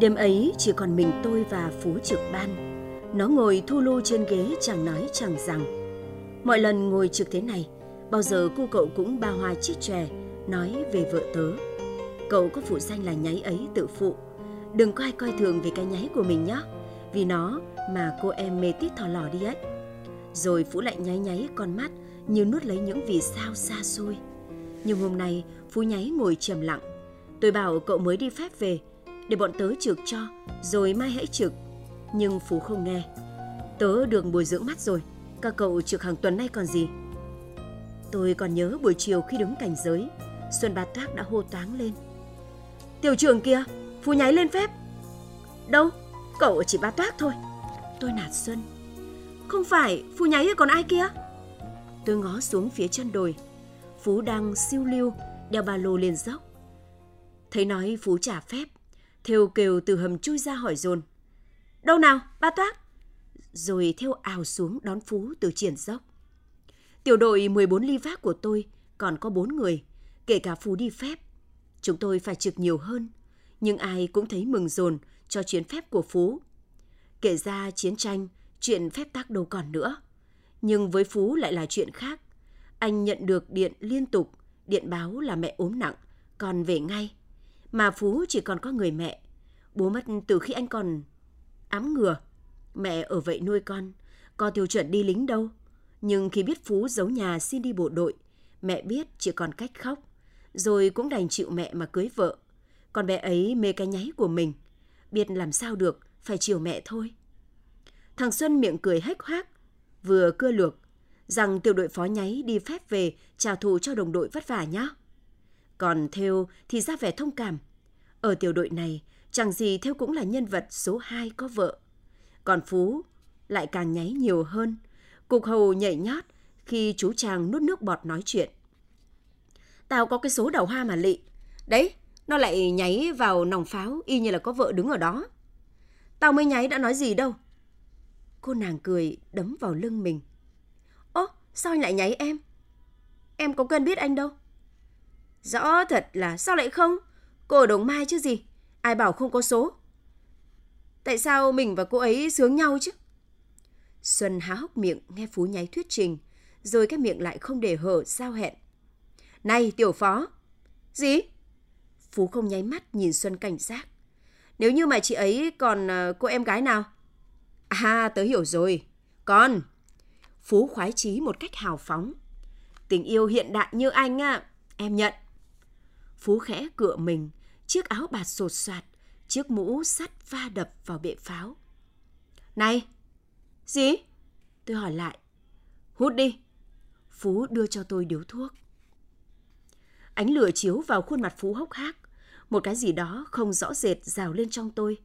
Đêm ấy chỉ còn mình tôi và Phú trực ban. Nó ngồi thu lu trên ghế chẳng nói chẳng rằng. Mọi lần ngồi trực thế này, bao giờ cô cậu cũng ba hoa chích chòe, nói về vợ tớ. Cậu có phụ danh là nháy ấy tự phụ. Đừng có ai coi thường về cái nháy của mình nhé. Vì nó mà cô em mê tít thò lò đi ấy. Rồi Phú lại nháy nháy con mắt như nuốt lấy những vì sao xa xôi. Nhưng hôm nay Phú nháy ngồi trầm lặng. Tôi bảo cậu mới đi phép về để bọn tớ trực cho, rồi mai hãy trực. Nhưng Phú không nghe. Tớ được bồi dưỡng mắt rồi, các cậu trực hàng tuần nay còn gì. Tôi còn nhớ buổi chiều khi đứng cảnh giới, Xuân Ba Toác đã hô toáng lên. Tiểu trưởng kia, Phú nháy lên phép. Đâu, cậu chỉ Ba Toác thôi. Tôi nạt Xuân. Không phải, Phú nháy còn ai kia? Tôi ngó xuống phía chân đồi. Phú đang siêu lưu, đeo ba lô lên dốc. Thấy nói Phú trả phép, theo kêu từ hầm chui ra hỏi dồn Đâu nào, ba toác? Rồi theo ào xuống đón Phú từ triển dốc. Tiểu đội 14 ly vác của tôi còn có 4 người, kể cả Phú đi phép. Chúng tôi phải trực nhiều hơn, nhưng ai cũng thấy mừng dồn cho chuyến phép của Phú. Kể ra chiến tranh, chuyện phép tắc đâu còn nữa. Nhưng với Phú lại là chuyện khác. Anh nhận được điện liên tục, điện báo là mẹ ốm nặng, còn về ngay. Mà Phú chỉ còn có người mẹ. Bố mất từ khi anh còn ám ngừa. Mẹ ở vậy nuôi con, có tiêu chuẩn đi lính đâu. Nhưng khi biết Phú giấu nhà xin đi bộ đội, mẹ biết chỉ còn cách khóc. Rồi cũng đành chịu mẹ mà cưới vợ. Còn bé ấy mê cái nháy của mình. Biết làm sao được, phải chiều mẹ thôi. Thằng Xuân miệng cười hếch hoác, vừa cưa lược, rằng tiểu đội phó nháy đi phép về trả thù cho đồng đội vất vả nhá. Còn Theo thì ra vẻ thông cảm. Ở tiểu đội này, chẳng gì Theo cũng là nhân vật số 2 có vợ. Còn Phú lại càng nháy nhiều hơn. Cục hầu nhảy nhót khi chú chàng nuốt nước bọt nói chuyện. Tao có cái số đầu hoa mà lị. Đấy, nó lại nháy vào nòng pháo y như là có vợ đứng ở đó. Tao mới nháy đã nói gì đâu. Cô nàng cười đấm vào lưng mình. Ố, sao anh lại nháy em? Em có cần biết anh đâu. Rõ thật là sao lại không? Cô ở Đồng Mai chứ gì? Ai bảo không có số? Tại sao mình và cô ấy sướng nhau chứ? Xuân há hốc miệng nghe Phú nháy thuyết trình, rồi cái miệng lại không để hở sao hẹn. Này tiểu phó! Gì? Phú không nháy mắt nhìn Xuân cảnh giác. Nếu như mà chị ấy còn ờ, cô em gái nào? À, tớ hiểu rồi. Con! Phú khoái chí một cách hào phóng. Tình yêu hiện đại như anh á, em nhận. Phú khẽ cựa mình, chiếc áo bạt sột soạt, chiếc mũ sắt va đập vào bệ pháo. Này! Gì? Tôi hỏi lại. Hút đi. Phú đưa cho tôi điếu thuốc. Ánh lửa chiếu vào khuôn mặt Phú hốc hác. Một cái gì đó không rõ rệt rào lên trong tôi.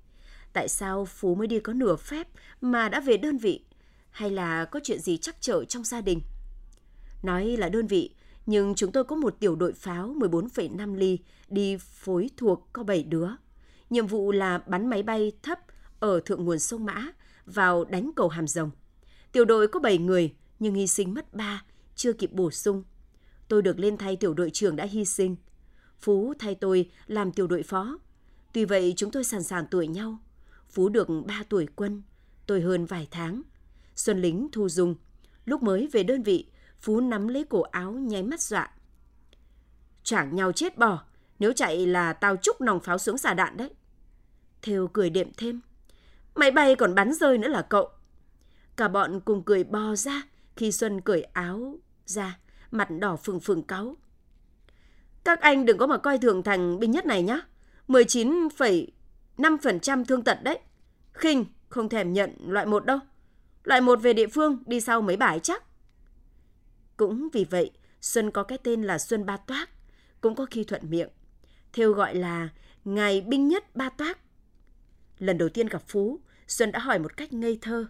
Tại sao Phú mới đi có nửa phép mà đã về đơn vị? Hay là có chuyện gì chắc trở trong gia đình? Nói là đơn vị, nhưng chúng tôi có một tiểu đội pháo 14,5 ly đi phối thuộc có 7 đứa. Nhiệm vụ là bắn máy bay thấp ở thượng nguồn sông Mã vào đánh cầu Hàm Rồng. Tiểu đội có 7 người nhưng hy sinh mất 3, chưa kịp bổ sung. Tôi được lên thay tiểu đội trưởng đã hy sinh. Phú thay tôi làm tiểu đội phó. Tuy vậy chúng tôi sẵn sàng tuổi nhau. Phú được 3 tuổi quân, tôi hơn vài tháng. Xuân lính thu dung. Lúc mới về đơn vị, Phú nắm lấy cổ áo nháy mắt dọa. Chẳng nhau chết bò, nếu chạy là tao chúc nòng pháo xuống xả đạn đấy. Thêu cười đệm thêm. Máy bay còn bắn rơi nữa là cậu. Cả bọn cùng cười bò ra khi Xuân cởi áo ra, mặt đỏ phừng phừng cáu. Các anh đừng có mà coi thường thằng binh nhất này nhá. 19,5% thương tật đấy. khinh không thèm nhận loại một đâu. Loại một về địa phương đi sau mấy bài chắc. Cũng vì vậy, Xuân có cái tên là Xuân Ba Toác, cũng có khi thuận miệng. Theo gọi là Ngài Binh Nhất Ba Toác. Lần đầu tiên gặp Phú, Xuân đã hỏi một cách ngây thơ.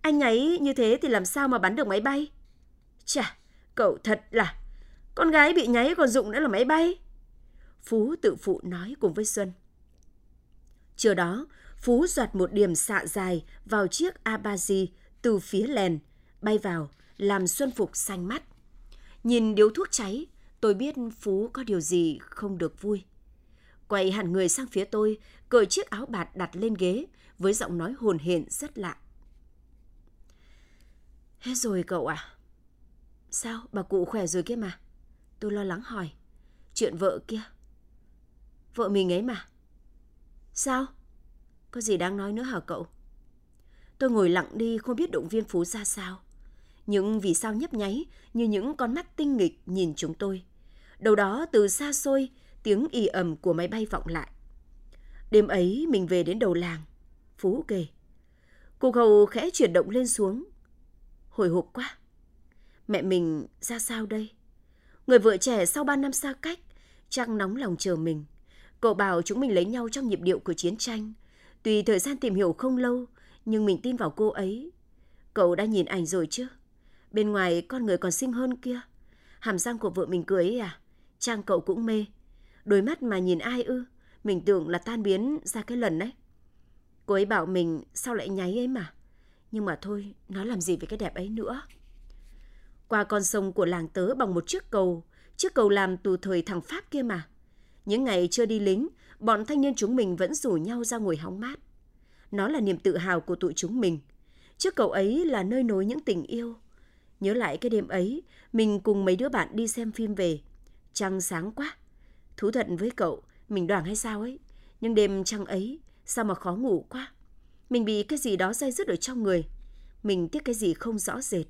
Anh ấy như thế thì làm sao mà bắn được máy bay? Chà, cậu thật là... Con gái bị nháy còn dụng nữa là máy bay. Phú tự phụ nói cùng với Xuân. Chiều đó, Phú giọt một điểm xạ dài vào chiếc Abazi từ phía lèn, bay vào, làm Xuân Phục xanh mắt. Nhìn điếu thuốc cháy, tôi biết Phú có điều gì không được vui. quay hẳn người sang phía tôi, cởi chiếc áo bạt đặt lên ghế với giọng nói hồn hển rất lạ. Hết rồi cậu à? Sao, bà cụ khỏe rồi kia mà. Tôi lo lắng hỏi. Chuyện vợ kia. Vợ mình ấy mà. Sao? Có gì đáng nói nữa hả cậu? Tôi ngồi lặng đi không biết động viên Phú ra sao. Những vì sao nhấp nháy như những con mắt tinh nghịch nhìn chúng tôi. Đầu đó từ xa xôi, tiếng ì ầm của máy bay vọng lại. Đêm ấy mình về đến đầu làng. Phú kể. Cục hầu khẽ chuyển động lên xuống. Hồi hộp quá. Mẹ mình ra sao đây? Người vợ trẻ sau ba năm xa cách, chắc nóng lòng chờ mình. Cậu bảo chúng mình lấy nhau trong nhịp điệu của chiến tranh. Tuy thời gian tìm hiểu không lâu, nhưng mình tin vào cô ấy. Cậu đã nhìn ảnh rồi chứ? Bên ngoài con người còn xinh hơn kia. Hàm răng của vợ mình cười ấy à? Trang cậu cũng mê. Đôi mắt mà nhìn ai ư? Mình tưởng là tan biến ra cái lần đấy. Cô ấy bảo mình sao lại nháy ấy mà. Nhưng mà thôi, nó làm gì với cái đẹp ấy nữa. Qua con sông của làng tớ bằng một chiếc cầu, chiếc cầu làm từ thời thằng Pháp kia mà. Những ngày chưa đi lính, bọn thanh niên chúng mình vẫn rủ nhau ra ngồi hóng mát. Nó là niềm tự hào của tụi chúng mình. Chiếc cầu ấy là nơi nối những tình yêu. Nhớ lại cái đêm ấy, mình cùng mấy đứa bạn đi xem phim về. Trăng sáng quá. Thú thật với cậu, mình đoảng hay sao ấy. Nhưng đêm trăng ấy, sao mà khó ngủ quá. Mình bị cái gì đó dây dứt ở trong người. Mình tiếc cái gì không rõ rệt.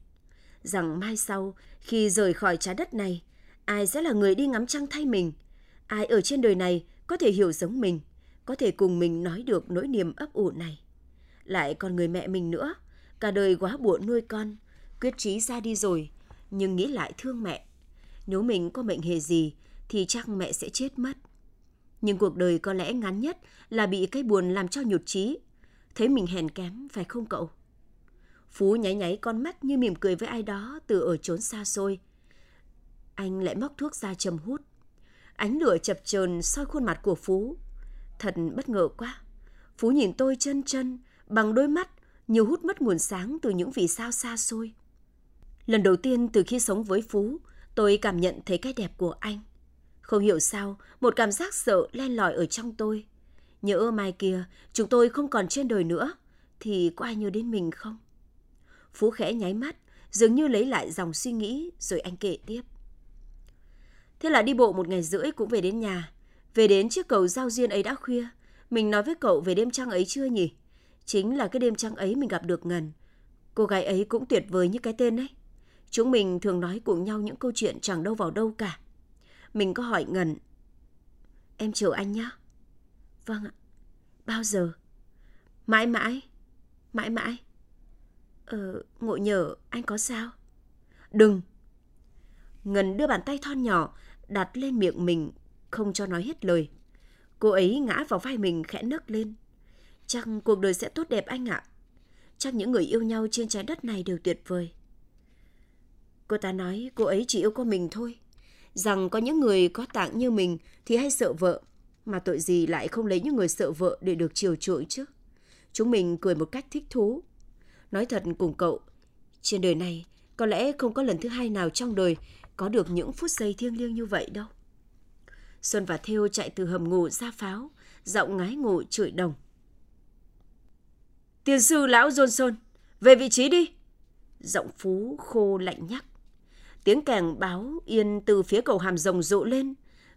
Rằng mai sau, khi rời khỏi trái đất này, ai sẽ là người đi ngắm trăng thay mình. Ai ở trên đời này có thể hiểu giống mình, có thể cùng mình nói được nỗi niềm ấp ủ này. Lại còn người mẹ mình nữa, cả đời quá buồn nuôi con, quyết trí ra đi rồi, nhưng nghĩ lại thương mẹ. Nếu mình có mệnh hề gì thì chắc mẹ sẽ chết mất. Nhưng cuộc đời có lẽ ngắn nhất là bị cái buồn làm cho nhụt chí. Thấy mình hèn kém, phải không cậu? Phú nháy nháy con mắt như mỉm cười với ai đó từ ở chốn xa xôi. Anh lại móc thuốc ra chầm hút. Ánh lửa chập chờn soi khuôn mặt của Phú. Thật bất ngờ quá. Phú nhìn tôi chân chân, bằng đôi mắt, nhiều hút mất nguồn sáng từ những vì sao xa xôi. Lần đầu tiên từ khi sống với Phú, tôi cảm nhận thấy cái đẹp của anh. Không hiểu sao, một cảm giác sợ len lỏi ở trong tôi. Nhớ mai kia, chúng tôi không còn trên đời nữa, thì có ai nhớ đến mình không? Phú khẽ nháy mắt, dường như lấy lại dòng suy nghĩ, rồi anh kể tiếp. Thế là đi bộ một ngày rưỡi cũng về đến nhà. Về đến chiếc cầu giao duyên ấy đã khuya. Mình nói với cậu về đêm trăng ấy chưa nhỉ? Chính là cái đêm trăng ấy mình gặp được Ngân. Cô gái ấy cũng tuyệt vời như cái tên ấy. Chúng mình thường nói cùng nhau những câu chuyện chẳng đâu vào đâu cả. Mình có hỏi Ngân. Em chờ anh nhé. Vâng ạ. Bao giờ? Mãi mãi. Mãi mãi. Ờ, ngộ nhờ, anh có sao? Đừng. Ngân đưa bàn tay thon nhỏ đặt lên miệng mình, không cho nói hết lời. Cô ấy ngã vào vai mình khẽ nấc lên. Chắc cuộc đời sẽ tốt đẹp anh ạ. Chắc những người yêu nhau trên trái đất này đều tuyệt vời. Cô ta nói cô ấy chỉ yêu có mình thôi. Rằng có những người có tạng như mình thì hay sợ vợ. Mà tội gì lại không lấy những người sợ vợ để được chiều chuộng chứ. Chúng mình cười một cách thích thú. Nói thật cùng cậu, trên đời này có lẽ không có lần thứ hai nào trong đời có được những phút giây thiêng liêng như vậy đâu. Xuân và Thêu chạy từ hầm ngủ ra pháo, giọng ngái ngủ chửi đồng. Tiền sư lão Johnson, về vị trí đi. Giọng Phú khô lạnh nhắc. Tiếng kèn báo yên từ phía cầu hàm rồng rộ lên.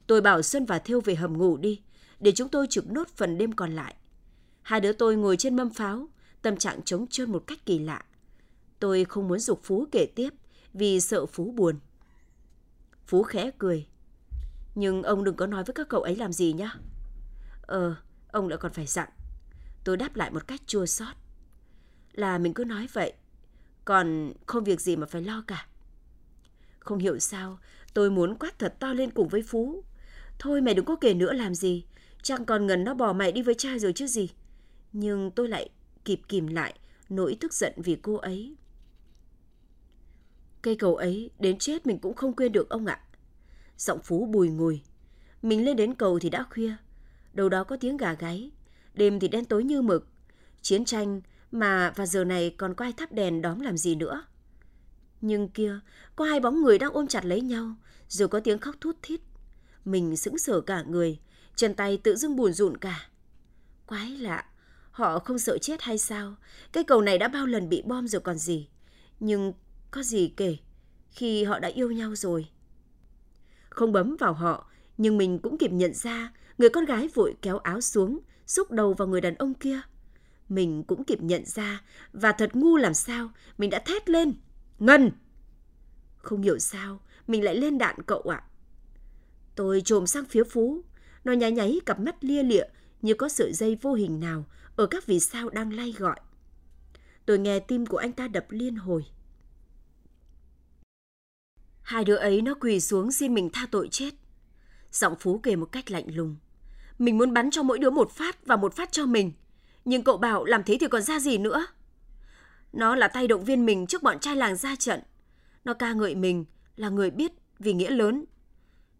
Tôi bảo Xuân và Thêu về hầm ngủ đi, để chúng tôi trực nốt phần đêm còn lại. Hai đứa tôi ngồi trên mâm pháo, tâm trạng trống trơn một cách kỳ lạ. Tôi không muốn dục Phú kể tiếp vì sợ Phú buồn. Phú khẽ cười. Nhưng ông đừng có nói với các cậu ấy làm gì nhá. Ờ, ông lại còn phải dặn. Tôi đáp lại một cách chua xót. Là mình cứ nói vậy, còn không việc gì mà phải lo cả. Không hiểu sao, tôi muốn quát thật to lên cùng với Phú. Thôi mày đừng có kể nữa làm gì, chẳng còn ngần nó bỏ mày đi với trai rồi chứ gì. Nhưng tôi lại kịp kìm lại nỗi tức giận vì cô ấy. Cây cầu ấy đến chết mình cũng không quên được ông ạ. Giọng Phú bùi ngùi. Mình lên đến cầu thì đã khuya. Đầu đó có tiếng gà gáy. Đêm thì đen tối như mực. Chiến tranh mà và giờ này còn có ai thắp đèn đóm làm gì nữa. Nhưng kia, có hai bóng người đang ôm chặt lấy nhau, rồi có tiếng khóc thút thít. Mình sững sờ cả người, Chân tay tự dưng buồn rụn cả. Quái lạ, họ không sợ chết hay sao? Cái cầu này đã bao lần bị bom rồi còn gì. Nhưng có gì kể khi họ đã yêu nhau rồi. Không bấm vào họ, nhưng mình cũng kịp nhận ra người con gái vội kéo áo xuống, xúc đầu vào người đàn ông kia. Mình cũng kịp nhận ra và thật ngu làm sao mình đã thét lên. Ngân! Không hiểu sao, mình lại lên đạn cậu ạ. À. Tôi trồm sang phía Phú. Nó nháy nháy cặp mắt lia lịa, như có sợi dây vô hình nào ở các vì sao đang lay gọi. Tôi nghe tim của anh ta đập liên hồi. Hai đứa ấy nó quỳ xuống xin mình tha tội chết. Giọng Phú kể một cách lạnh lùng. Mình muốn bắn cho mỗi đứa một phát và một phát cho mình. Nhưng cậu bảo làm thế thì còn ra gì nữa. Nó là tay động viên mình trước bọn trai làng ra trận. Nó ca ngợi mình, là người biết vì nghĩa lớn.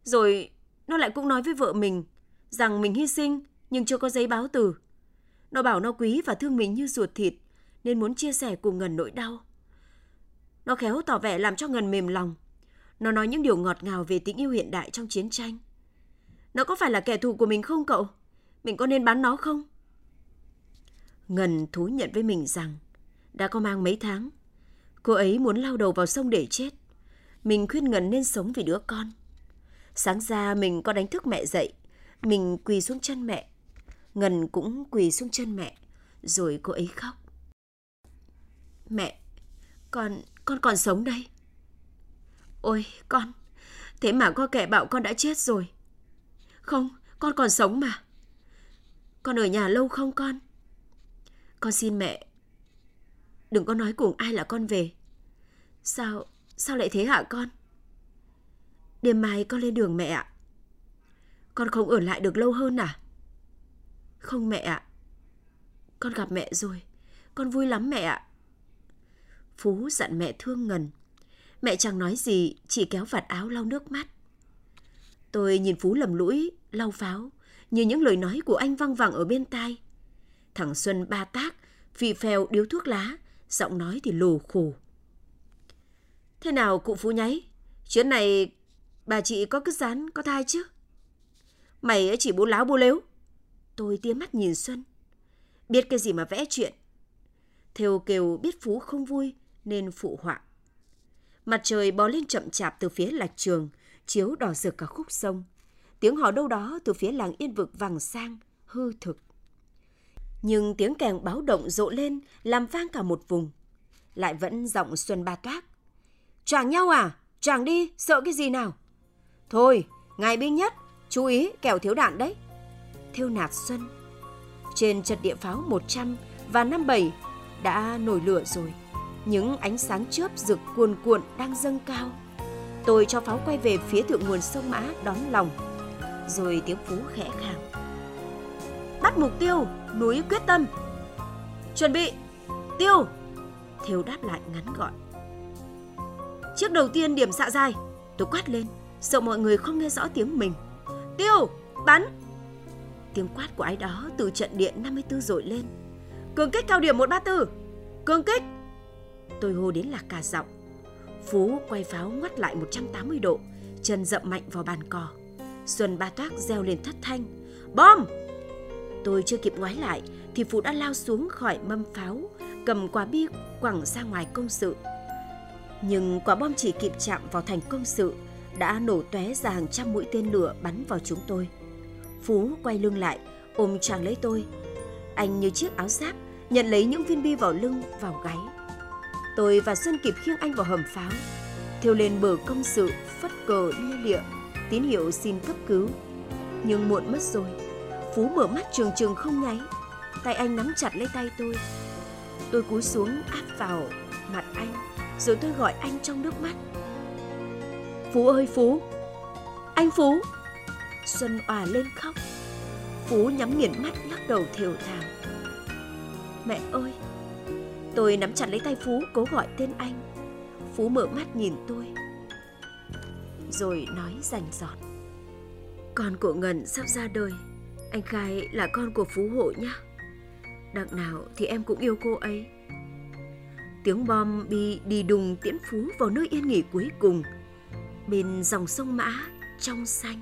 Rồi nó lại cũng nói với vợ mình rằng mình hy sinh, nhưng chưa có giấy báo từ. Nó bảo nó quý và thương mình như ruột thịt, nên muốn chia sẻ cùng Ngân nỗi đau. Nó khéo tỏ vẻ làm cho Ngân mềm lòng. Nó nói những điều ngọt ngào về tình yêu hiện đại trong chiến tranh. Nó có phải là kẻ thù của mình không cậu? Mình có nên bắn nó không? Ngân thú nhận với mình rằng đã có mang mấy tháng. Cô ấy muốn lao đầu vào sông để chết. Mình khuyên Ngân nên sống vì đứa con. Sáng ra mình có đánh thức mẹ dậy. Mình quỳ xuống chân mẹ. Ngân cũng quỳ xuống chân mẹ. Rồi cô ấy khóc. Mẹ, con, con còn sống đây. Ôi, con, thế mà có kẻ bảo con đã chết rồi. Không, con còn sống mà. Con ở nhà lâu không con? Con xin mẹ, đừng có nói cùng ai là con về. Sao, sao lại thế hả con? Đêm mai con lên đường mẹ ạ. Con không ở lại được lâu hơn à? Không mẹ ạ. Con gặp mẹ rồi. Con vui lắm mẹ ạ. Phú dặn mẹ thương ngần. Mẹ chẳng nói gì, chỉ kéo vạt áo lau nước mắt. Tôi nhìn Phú lầm lũi, lau pháo, như những lời nói của anh văng vẳng ở bên tai. Thằng Xuân ba tác, phì phèo điếu thuốc lá, giọng nói thì lù khù. Thế nào cụ Phú nháy? Chuyến này bà chị có cứ dán có thai chứ? Mày ấy chỉ bố láo bố lếu. Tôi tia mắt nhìn Xuân. Biết cái gì mà vẽ chuyện. Theo kêu biết Phú không vui nên phụ họa. Mặt trời bò lên chậm chạp từ phía lạch trường, chiếu đỏ rực cả khúc sông. Tiếng hò đâu đó từ phía làng yên vực vàng sang, hư thực. Nhưng tiếng kèn báo động rộ lên, làm vang cả một vùng. Lại vẫn giọng Xuân Ba Toác. Choàng nhau à? Choàng đi, sợ cái gì nào? Thôi, ngài binh nhất, chú ý kẻo thiếu đạn đấy. Thiêu nạt Xuân. Trên trận địa pháo 100 và 57 đã nổi lửa rồi. Những ánh sáng chớp rực cuồn cuộn đang dâng cao. Tôi cho pháo quay về phía thượng nguồn sông Mã đón lòng. Rồi tiếng phú khẽ khàng. Mục tiêu, núi quyết tâm. Chuẩn bị, tiêu. thiếu đáp lại ngắn gọn. Chiếc đầu tiên điểm xạ dài, tôi quát lên, sợ mọi người không nghe rõ tiếng mình. Tiêu, bắn. Tiếng quát của ai đó từ trận điện 54 dội lên. Cường kích cao điểm 134. Cường kích. Tôi hô đến là cả giọng. Phú quay pháo ngoắt lại 180 độ, chân dậm mạnh vào bàn cò. Xuân ba toác reo lên thất thanh. Bom! Tôi chưa kịp ngoái lại thì Phú đã lao xuống khỏi mâm pháo, cầm quả bi quẳng ra ngoài công sự. Nhưng quả bom chỉ kịp chạm vào thành công sự, đã nổ tóe ra hàng trăm mũi tên lửa bắn vào chúng tôi. Phú quay lưng lại, ôm chàng lấy tôi. Anh như chiếc áo giáp, nhận lấy những viên bi vào lưng, vào gáy. Tôi và Xuân kịp khiêng anh vào hầm pháo, theo lên bờ công sự, phất cờ lia lịa, tín hiệu xin cấp cứu. Nhưng muộn mất rồi, Phú mở mắt trường trường không nháy, tay anh nắm chặt lấy tay tôi. Tôi cúi xuống áp vào mặt anh, rồi tôi gọi anh trong nước mắt. Phú ơi Phú, anh Phú. Xuân òa lên khóc. Phú nhắm nghiền mắt lắc đầu thều thào. Mẹ ơi, Tôi nắm chặt lấy tay Phú cố gọi tên anh. Phú mở mắt nhìn tôi. Rồi nói rành giọt. Con của Ngân sắp ra đời. Anh Khai là con của Phú Hộ nhá. Đằng nào thì em cũng yêu cô ấy. Tiếng bom bi đi đùng tiễn Phú vào nơi yên nghỉ cuối cùng. Bên dòng sông Mã, trong xanh.